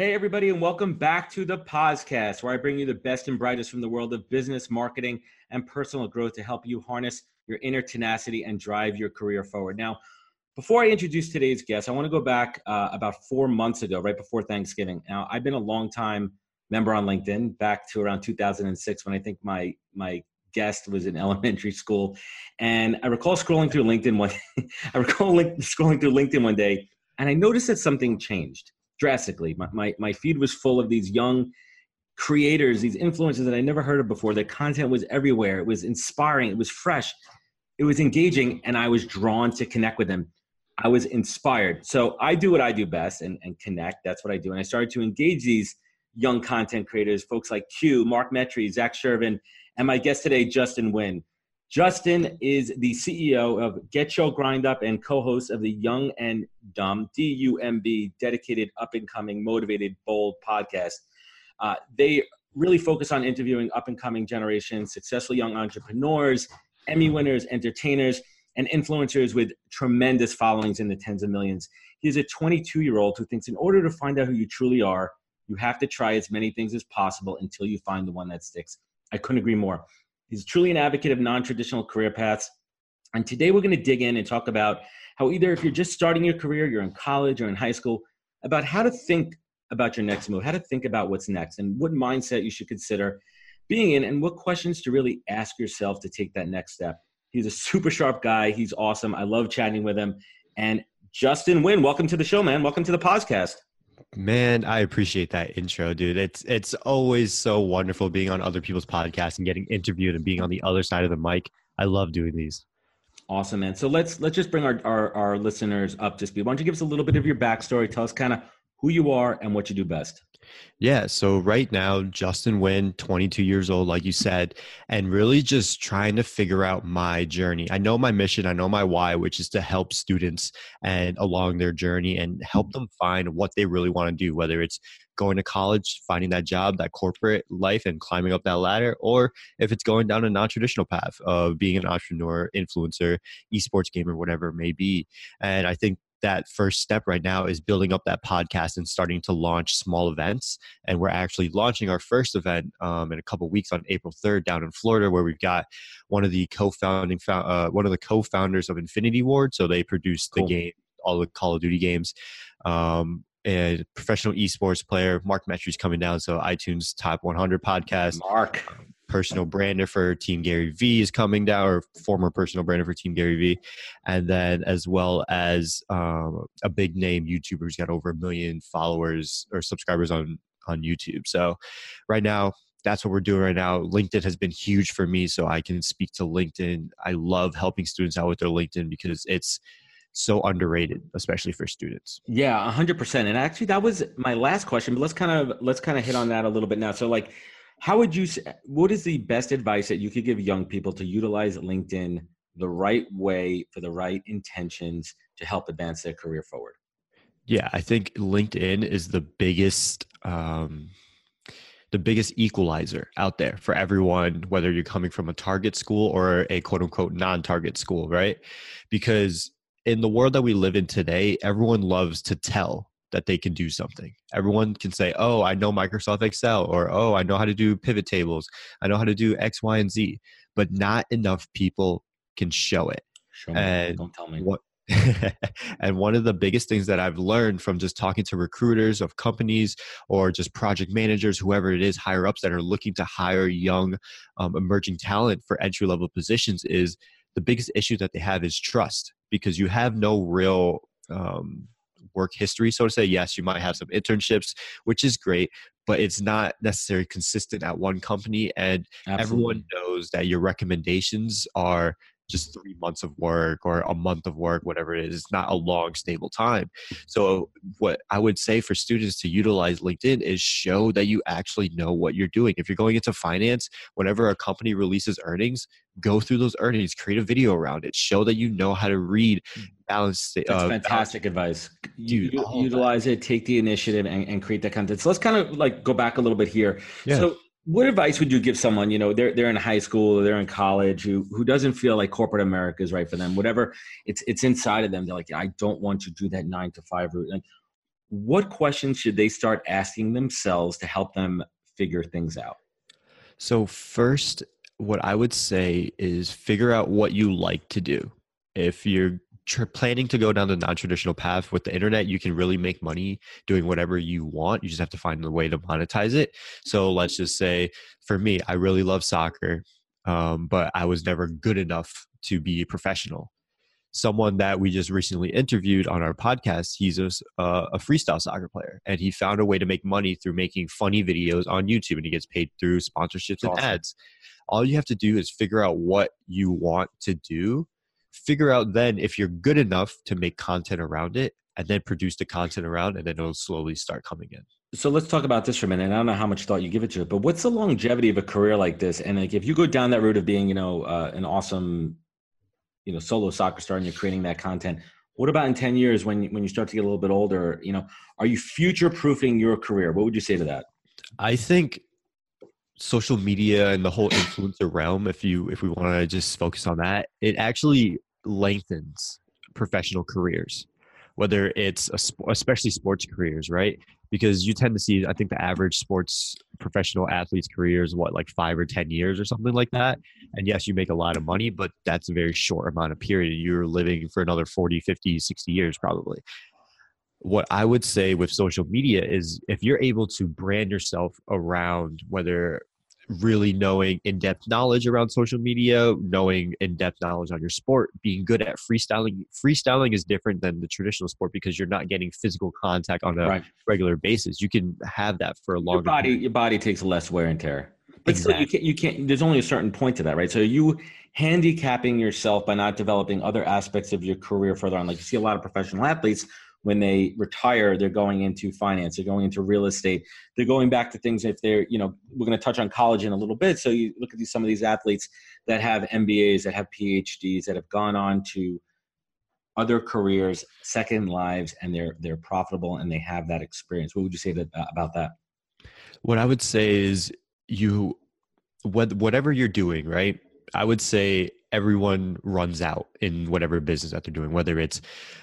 Hey, everybody, and welcome back to the POZcast, where I bring you the best and brightest from the world of business, marketing, and personal growth to help you harness your inner tenacity and drive your career forward. Now, before I introduce today's guest, I want to go back uh, about four months ago, right before Thanksgiving. Now, I've been a long time member on LinkedIn, back to around 2006 when I think my my guest was in elementary school, and I recall scrolling through LinkedIn one. I recall link, scrolling through LinkedIn one day, and I noticed that something changed drastically. My, my, my feed was full of these young creators, these influencers that I never heard of before. Their content was everywhere. It was inspiring. It was fresh. It was engaging, and I was drawn to connect with them. I was inspired. So I do what I do best and, and connect. That's what I do. And I started to engage these young content creators, folks like Q, Mark Metry, Zach Shervin, and my guest today, Justin Nguyen. Justin is the CEO of GetChoGrindUp and co host of the Young and Dumb, DUMB, dedicated, up and coming, motivated, bold podcast. Uh, they really focus on interviewing up and coming generations, successful young entrepreneurs, Emmy winners, entertainers, and influencers with tremendous followings in the tens of millions. He's a 22 year old who thinks in order to find out who you truly are, you have to try as many things as possible until you find the one that sticks. I couldn't agree more. He's truly an advocate of non traditional career paths. And today we're going to dig in and talk about how either if you're just starting your career, you're in college or in high school, about how to think about your next move, how to think about what's next, and what mindset you should consider being in, and what questions to really ask yourself to take that next step. He's a super sharp guy. He's awesome. I love chatting with him. And Justin Nguyen, welcome to the show, man. Welcome to the POZcast. Man, I appreciate that intro, dude. It's it's always so wonderful being on other people's podcasts and getting interviewed and being on the other side of the mic. I love doing these. Awesome, man. So let's let's just bring our, our, our listeners up to speed. Why don't you give us a little bit of your backstory? Tell us kind of who you are and what you do best. Yeah. So right now, Justin Nguyen, 22 years old, like you said, and really just trying to figure out my journey. I know my mission, I know my why, which is to help students and along their journey and help them find what they really want to do, whether it's going to college, finding that job, that corporate life, and climbing up that ladder, or if it's going down a non traditional path of being an entrepreneur, influencer, esports gamer, whatever it may be. And I think that first step right now is building up that podcast and starting to launch small events. And we're actually launching our first event um, in a couple weeks on April 3rd down in Florida, where we've got one of the co-founding uh, one of the co-founders of Infinity Ward. So they produce the cool. game, all the Call of Duty games. Um, and professional esports player Mark Metry's coming down. So iTunes Top 100 podcast. Mark. Um, personal brander for Team Gary V is coming down, or former personal brander for Team Gary V, and then as well as um, a big name YouTuber who's got over a million followers or subscribers on on YouTube. So right now, that's what we're doing right now. LinkedIn has been huge for me, so I can speak to LinkedIn. I love helping students out with their LinkedIn because it's so underrated especially for students yeah 100% and actually that was my last question but let's kind of let's kind of hit on that a little bit now so like how would you what is the best advice that you could give young people to utilize linkedin the right way for the right intentions to help advance their career forward? Yeah i think linkedin is the biggest um, the biggest equalizer out there for everyone whether you're coming from a target school or a quote unquote non-target school right? Because in the world that we live in today everyone loves to tell that they can do something. Everyone can say, "Oh, I know Microsoft Excel," or "Oh, I know how to do pivot tables. I know how to do X, Y, and Z." But not enough people can show it. Show me. And Don't tell me. What, and one of the biggest things that I've learned from just talking to recruiters of companies or just project managers, whoever it is, higher ups that are looking to hire young, um, emerging talent for entry level positions is the biggest issue that they have is trust because you have no real um, work history, so to say. Yes, you might have some internships, which is great, but it's not necessarily consistent at one company. And Absolutely. everyone knows that your recommendations are just three months of work or a month of work, whatever it is. It's not a long, stable time. So, what I would say for students to utilize LinkedIn is show that you actually know what you're doing. If you're going into finance, whenever a company releases earnings, go through those earnings, create a video around it, show that you know how to read, mm. balance. That's uh, fantastic balance. advice. Dude, you, utilize it, take the initiative, and, and create that content. So let's kind of like go back a little bit here. Yeah. So what advice would you give someone you know they're they're in high school or they're in college who who doesn't feel like corporate america is right for them whatever it's it's inside of them they're like i don't want to do that 9 to 5 route. Like what questions should they start asking themselves to help them figure things out? So first what i would say is figure out what you like to do. If you're tr- planning to go down the non-traditional path with the internet you can really make money doing whatever you want you just have to find the way to monetize it. So let's just say for me i really love soccer um, but i was never good enough to be a professional. Someone that we just recently interviewed on our podcast he's a, uh, a freestyle soccer player and he found a way to make money through making funny videos on youtube and he gets paid through sponsorships and ads. All you have to do is figure out what you want to do figure out then if you're good enough to make content around it and then produce the content around and then it'll slowly start coming in. So let's talk about this for a minute i don't know how much thought you give it to it but what's the longevity of a career like this? And like if you go down that route of being you know uh, an awesome you know solo soccer star and you're creating that content what about in 10 years when when you start to get a little bit older? You know are you future proofing your career? What would you say to that? I think social media and the whole influencer realm if you if we want to just focus on that it actually lengthens professional careers whether it's especially sports careers right? Because you tend to see i think the average sports professional athlete's career is what like five or ten years or something like that. And yes you make a lot of money but that's a very short amount of period. You're living for another 40 50 60 years probably. What I would say with social media is if you're able to brand yourself around whether really knowing in-depth knowledge around social media knowing in-depth knowledge on your sport being good at freestyling freestyling is different than the traditional sport because you're not getting physical contact on a right. regular basis you can have that for a longer your body period. your body takes less wear and tear but exactly. still you can't you can't there's only a certain point to that right so you handicapping yourself by not developing other aspects of your career further on like you see a lot of professional athletes when they retire, they're going into finance, they're going into real estate, they're going back to things if they're, you know, we're going to touch on college in a little bit. So you look at these, some of these athletes that have MBAs, that have PhDs, that have gone on to other careers, second lives, and they're they're profitable and they have that experience. What would you say that, uh, about that? What I would say is you, whatever you're doing, right? I would say everyone runs out in whatever business that they're doing, whether it's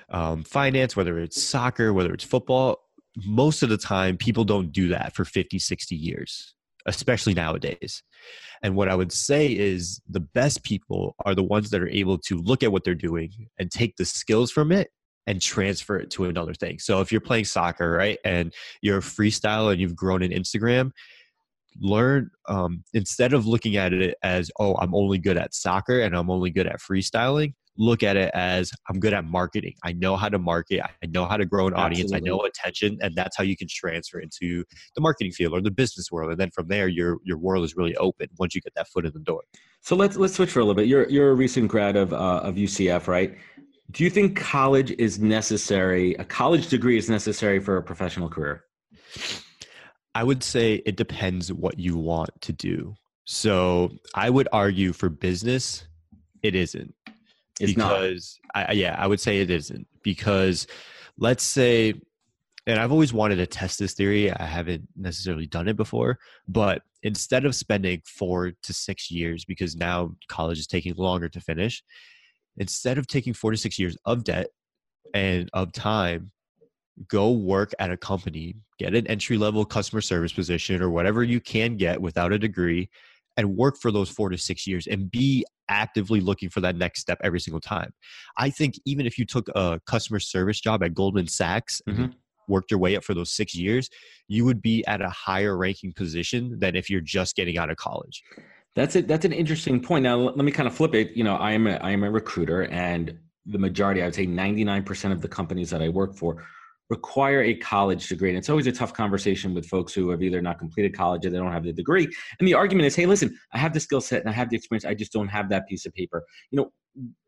um, finance, whether it's soccer, whether it's football. Most of the time, people don't do that for 50, 60 years, especially nowadays. And what I would say is the best people are the ones that are able to look at what they're doing and take the skills from it and transfer it to another thing. So if you're playing soccer, right, and you're a freestyle and you've grown in Instagram, learn um, instead of looking at it as oh i'm only good at soccer and i'm only good at freestyling look at it as i'm good at marketing. I know how to market. I know how to grow an audience. Absolutely. i know attention and that's how you can transfer into the marketing field or the business world and then from there your your world is really open once you get that foot in the door. So let's let's switch for a little bit. You're you're a recent grad of uh, of ucf right? Do you think college is necessary a college degree is necessary for a professional career I would say it depends what you want to do. So I would argue for business, it isn't. It's because I, yeah, I would say it isn't because let's say, and I've always wanted to test this theory. I haven't necessarily done it before, but instead of spending four to six years, because now college is taking longer to finish, instead of taking four to six years of debt and of time, go work at a company, get an entry level customer service position or whatever you can get without a degree, and work for those four to six years and be actively looking for that next step every single time. I think even if you took a customer service job at Goldman Sachs mm-hmm. and worked your way up for those six years, you would be at a higher ranking position than if you're just getting out of college. That's it. That's an interesting point. Now, let me kind of flip it. You know, I am a, I am a recruiter, and the majority, I would say, ninety nine percent of the companies that I work for require a college degree. And it's always a tough conversation with folks who have either not completed college or they don't have the degree. And the argument is, hey, listen, I have the skill set and I have the experience. I just don't have that piece of paper. You know,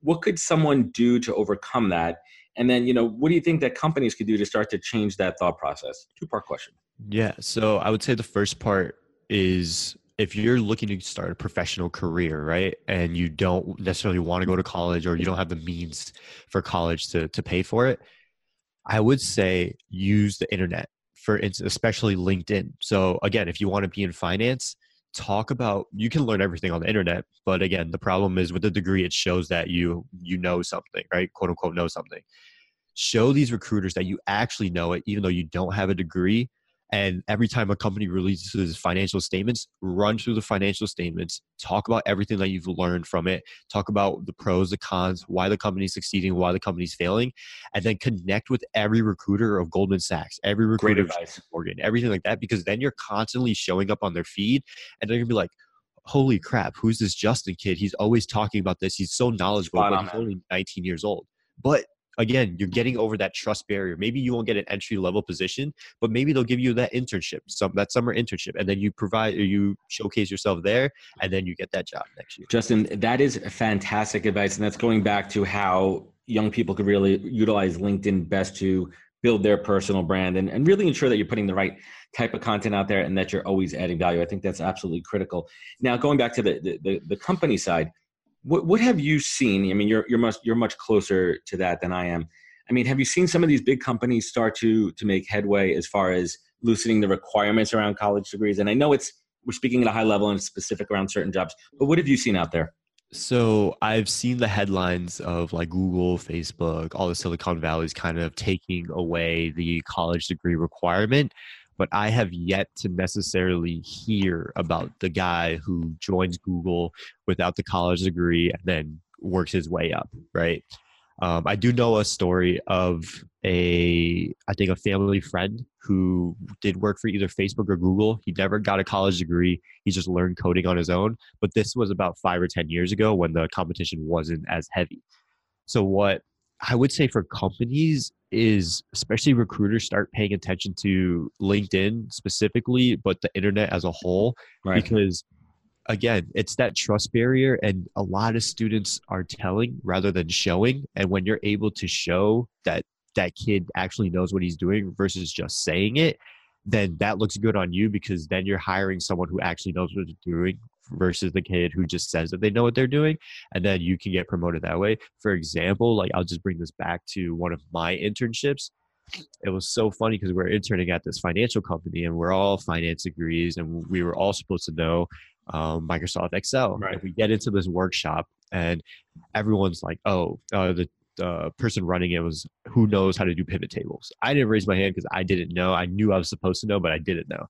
what could someone do to overcome that? And then, you know, what do you think that companies could do to start to change that thought process? Two part question. Yeah. So I would say the first part is if you're looking to start a professional career, right, and you don't necessarily want to go to college or you don't have the means for college to, to pay for it, I would say use the internet for especially LinkedIn. So again, if you want to be in finance, talk about you can learn everything on the internet, but again, the problem is with the degree it shows that you you know something, right? quote unquote know something. Show these recruiters that you actually know it even though you don't have a degree and every time a company releases financial statements, run through the financial statements, talk about everything that you've learned from it, talk about the pros, the cons, why the company's succeeding, why the company's failing, and then connect with every recruiter of Goldman Sachs, every recruiter of Morgan, everything like that, because then you're constantly showing up on their feed and they're gonna be like, holy crap, who's this Justin kid? He's always talking about this. He's so knowledgeable, but he's only 19 years old. But again, you're getting over that trust barrier. Maybe you won't get an entry level position, but maybe they'll give you that internship, some that summer internship, and then you provide or you showcase yourself there, and then you get that job next year. Justin, that is fantastic advice, and that's going back to how young people could really utilize LinkedIn best to build their personal brand and, and really ensure that you're putting the right type of content out there and that you're always adding value. I think that's absolutely critical. Now, going back to the, the, the company side, what what have you seen? I mean, you're you're much you're much closer to that than I am. I mean, have you seen some of these big companies start to to make headway as far as loosening the requirements around college degrees? And I know it's we're speaking at a high level and specific around certain jobs, but what have you seen out there? So I've seen the headlines of like Google, Facebook, all the Silicon Valleys kind of taking away the college degree requirement but I have yet to necessarily hear about the guy who joins Google without the college degree and then works his way up, right? Um, I do know a story of a, I think, a family friend who did work for either Facebook or Google. He never got a college degree. He just learned coding on his own. But this was about five or 10 years ago when the competition wasn't as heavy. So, what I would say for companies is especially recruiters start paying attention to LinkedIn specifically, but the internet as a whole, right. because again, it's that trust barrier, and a lot of students are telling rather than showing. And when you're able to show that that kid actually knows what he's doing versus just saying it, then that looks good on you because then you're hiring someone who actually knows what they're doing versus the kid who just says that they know what they're doing and then you can get promoted that way for example like i'll just bring this back to one of my internships it was so funny because we are interning at this financial company and we're all finance degrees and we were all supposed to know um, microsoft excel right. we get into this workshop and everyone's like oh uh, the uh, person running it was who knows how to do pivot tables. I didn't raise my hand because I didn't know. I knew I was supposed to know, but I didn't know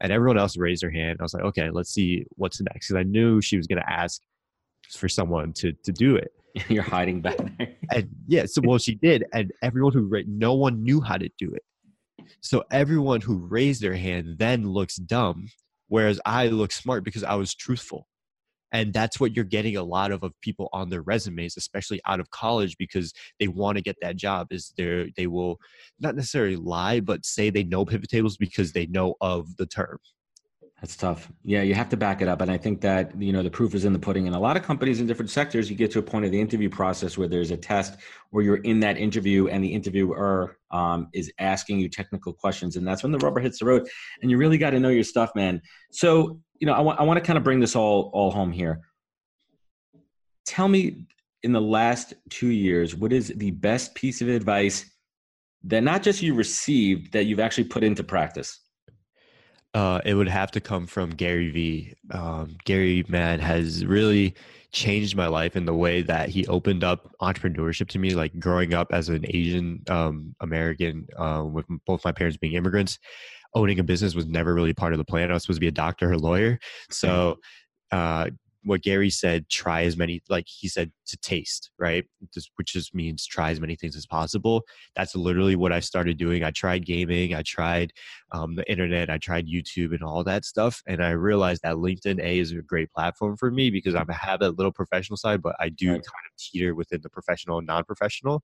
and everyone else raised their hand. I was like, okay, let's see what's next because I knew she was going to ask for someone to to do it. You're hiding back there. and yeah, so well, she did, and everyone who ra- no one knew how to do it. So everyone who raised their hand then looks dumb, whereas I look smart because I was truthful and that's what you're getting a lot of of people on their resumes especially out of college because they want to get that job is they they will not necessarily lie but say they know pivot tables because they know of the term that's tough. Yeah, you have to back it up. And I think that, you know, the proof is in the pudding. And a lot of companies in different sectors, you get to a point of the interview process where there's a test where you're in that interview and the interviewer um, is asking you technical questions. And that's when the rubber hits the road. And you really got to know your stuff, man. So, you know, I want, I want to kind of bring this all, all home here. Tell me in the last two years, what is the best piece of advice that not just you received, that you've actually put into practice? Uh, it would have to come from Gary V. Um, Gary, man, has really changed my life in the way that he opened up entrepreneurship to me. Like growing up as an Asian um, American, uh, with both my parents being immigrants, owning a business was never really part of the plan. I was supposed to be a doctor or a lawyer. So uh, what Gary said, try as many, like he said, to taste, right? Just, which just means try as many things as possible. That's literally what I started doing. I tried gaming, I tried um, the internet, I tried YouTube and all that stuff. And I realized that LinkedIn A is a great platform for me because I have that little professional side, but I do right. kind of teeter within the professional and non professional.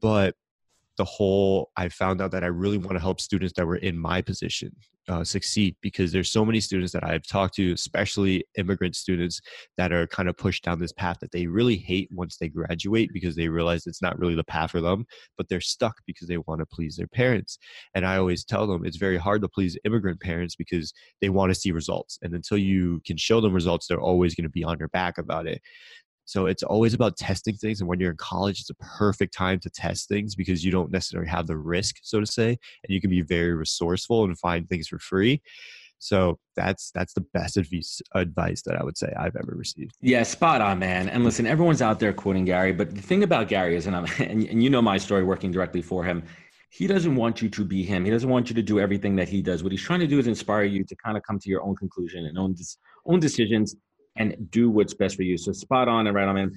But the whole i found out that i really want to help students that were in my position uh, succeed because there's so many students that i've talked to especially immigrant students that are kind of pushed down this path that they really hate once they graduate because they realize it's not really the path for them but they're stuck because they want to please their parents. And i always tell them it's very hard to please immigrant parents because they want to see results and until you can show them results they're always going to be on your back about it so it's always about testing things. And when you're in college, it's a perfect time to test things because you don't necessarily have the risk, so to say, and you can be very resourceful and find things for free. So that's that's the best advice advice that I would say I've ever received. Yeah, spot on, man. And listen, everyone's out there quoting Gary, but the thing about Gary is, and, I'm, and, and you know my story working directly for him. He doesn't want you to be him. He doesn't want you to do everything that he does. What he's trying to do is inspire you to kind of come to your own conclusion and own own decisions and do what's best for you. So spot on and right on, man.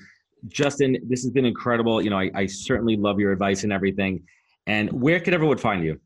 Justin, this has been incredible. You know, I, I certainly love your advice and everything. And where could everyone find you?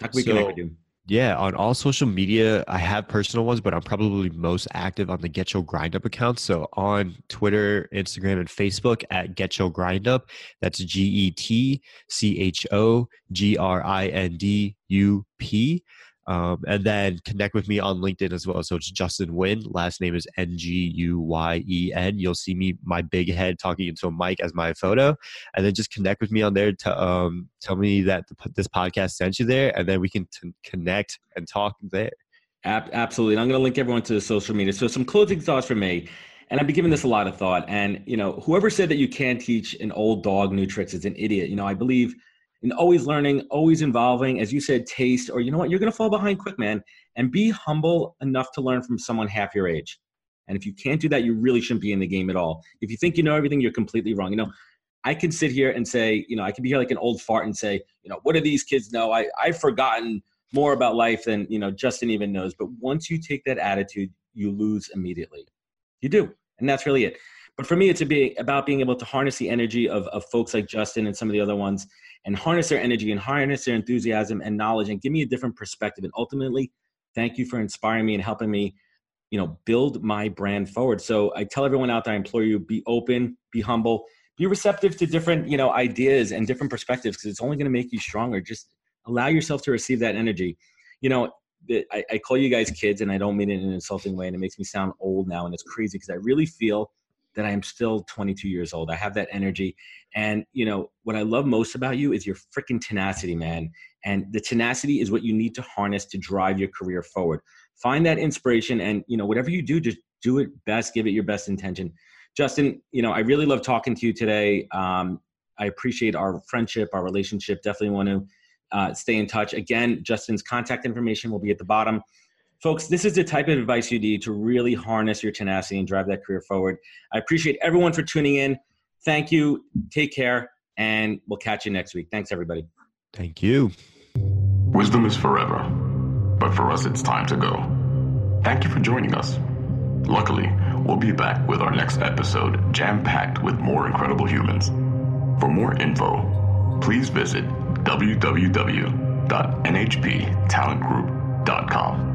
How can we so, connect with you? Yeah, on all social media, I have personal ones, but I'm probably most active on the GetChoGrindUp account. So on Twitter, Instagram, and Facebook at GetChoGrindUp. That's G E T C H O G R I N D U P. Um, and then connect with me on LinkedIn as well. So it's Justin Nguyen. Last name is N G U Y E N. You'll see me, my big head, talking into a mic as my photo. And then just connect with me on there to um, tell me that this podcast sent you there. And then we can t- connect and talk there. Absolutely. And I'm going to link everyone to the social media. So some closing thoughts for me. And I've been giving this a lot of thought. And, you know, whoever said that you can't teach an old dog new tricks is an idiot. You know, I believe – and always learning, always involving, as you said, taste, or you know what, you're going to fall behind quick, man. And be humble enough to learn from someone half your age. And if you can't do that, you really shouldn't be in the game at all. If you think you know everything, you're completely wrong. You know, I can sit here and say, you know, I can be here like an old fart and say, you know, what do these kids know? I, I've forgotten more about life than, you know, Justin even knows. But once you take that attitude, you lose immediately. You do. And that's really it. But for me, it's about being able to harness the energy of, of folks like Justin and some of the other ones and harness their energy and harness their enthusiasm and knowledge and give me a different perspective. And ultimately, thank you for inspiring me and helping me, you know, build my brand forward. So I tell everyone out there, I implore you, be open, be humble, be receptive to different, you know, ideas and different perspectives because it's only going to make you stronger. Just allow yourself to receive that energy. You know, I call you guys kids and I don't mean it in an insulting way and it makes me sound old now and it's crazy because I really feel that I am still 22 years old. I have that energy. And, you know, what I love most about you is your freaking tenacity, man. And the tenacity is what you need to harness to drive your career forward. Find that inspiration and, you know, whatever you do, just do it best, give it your best intention. Justin, you know, I really love talking to you today. Um, I appreciate our friendship, our relationship. Definitely want to uh, stay in touch. Again, Justin's contact information will be at the bottom. Folks, this is the type of advice you need to really harness your tenacity and drive that career forward. I appreciate everyone for tuning in. Thank you. Take care, and we'll catch you next week. Thanks, everybody. Thank you. Wisdom is forever, but for us, it's time to go. Thank you for joining us. Luckily, we'll be back with our next episode jam packed with more incredible humans. For more info, please visit www.nhptalentgroup.com.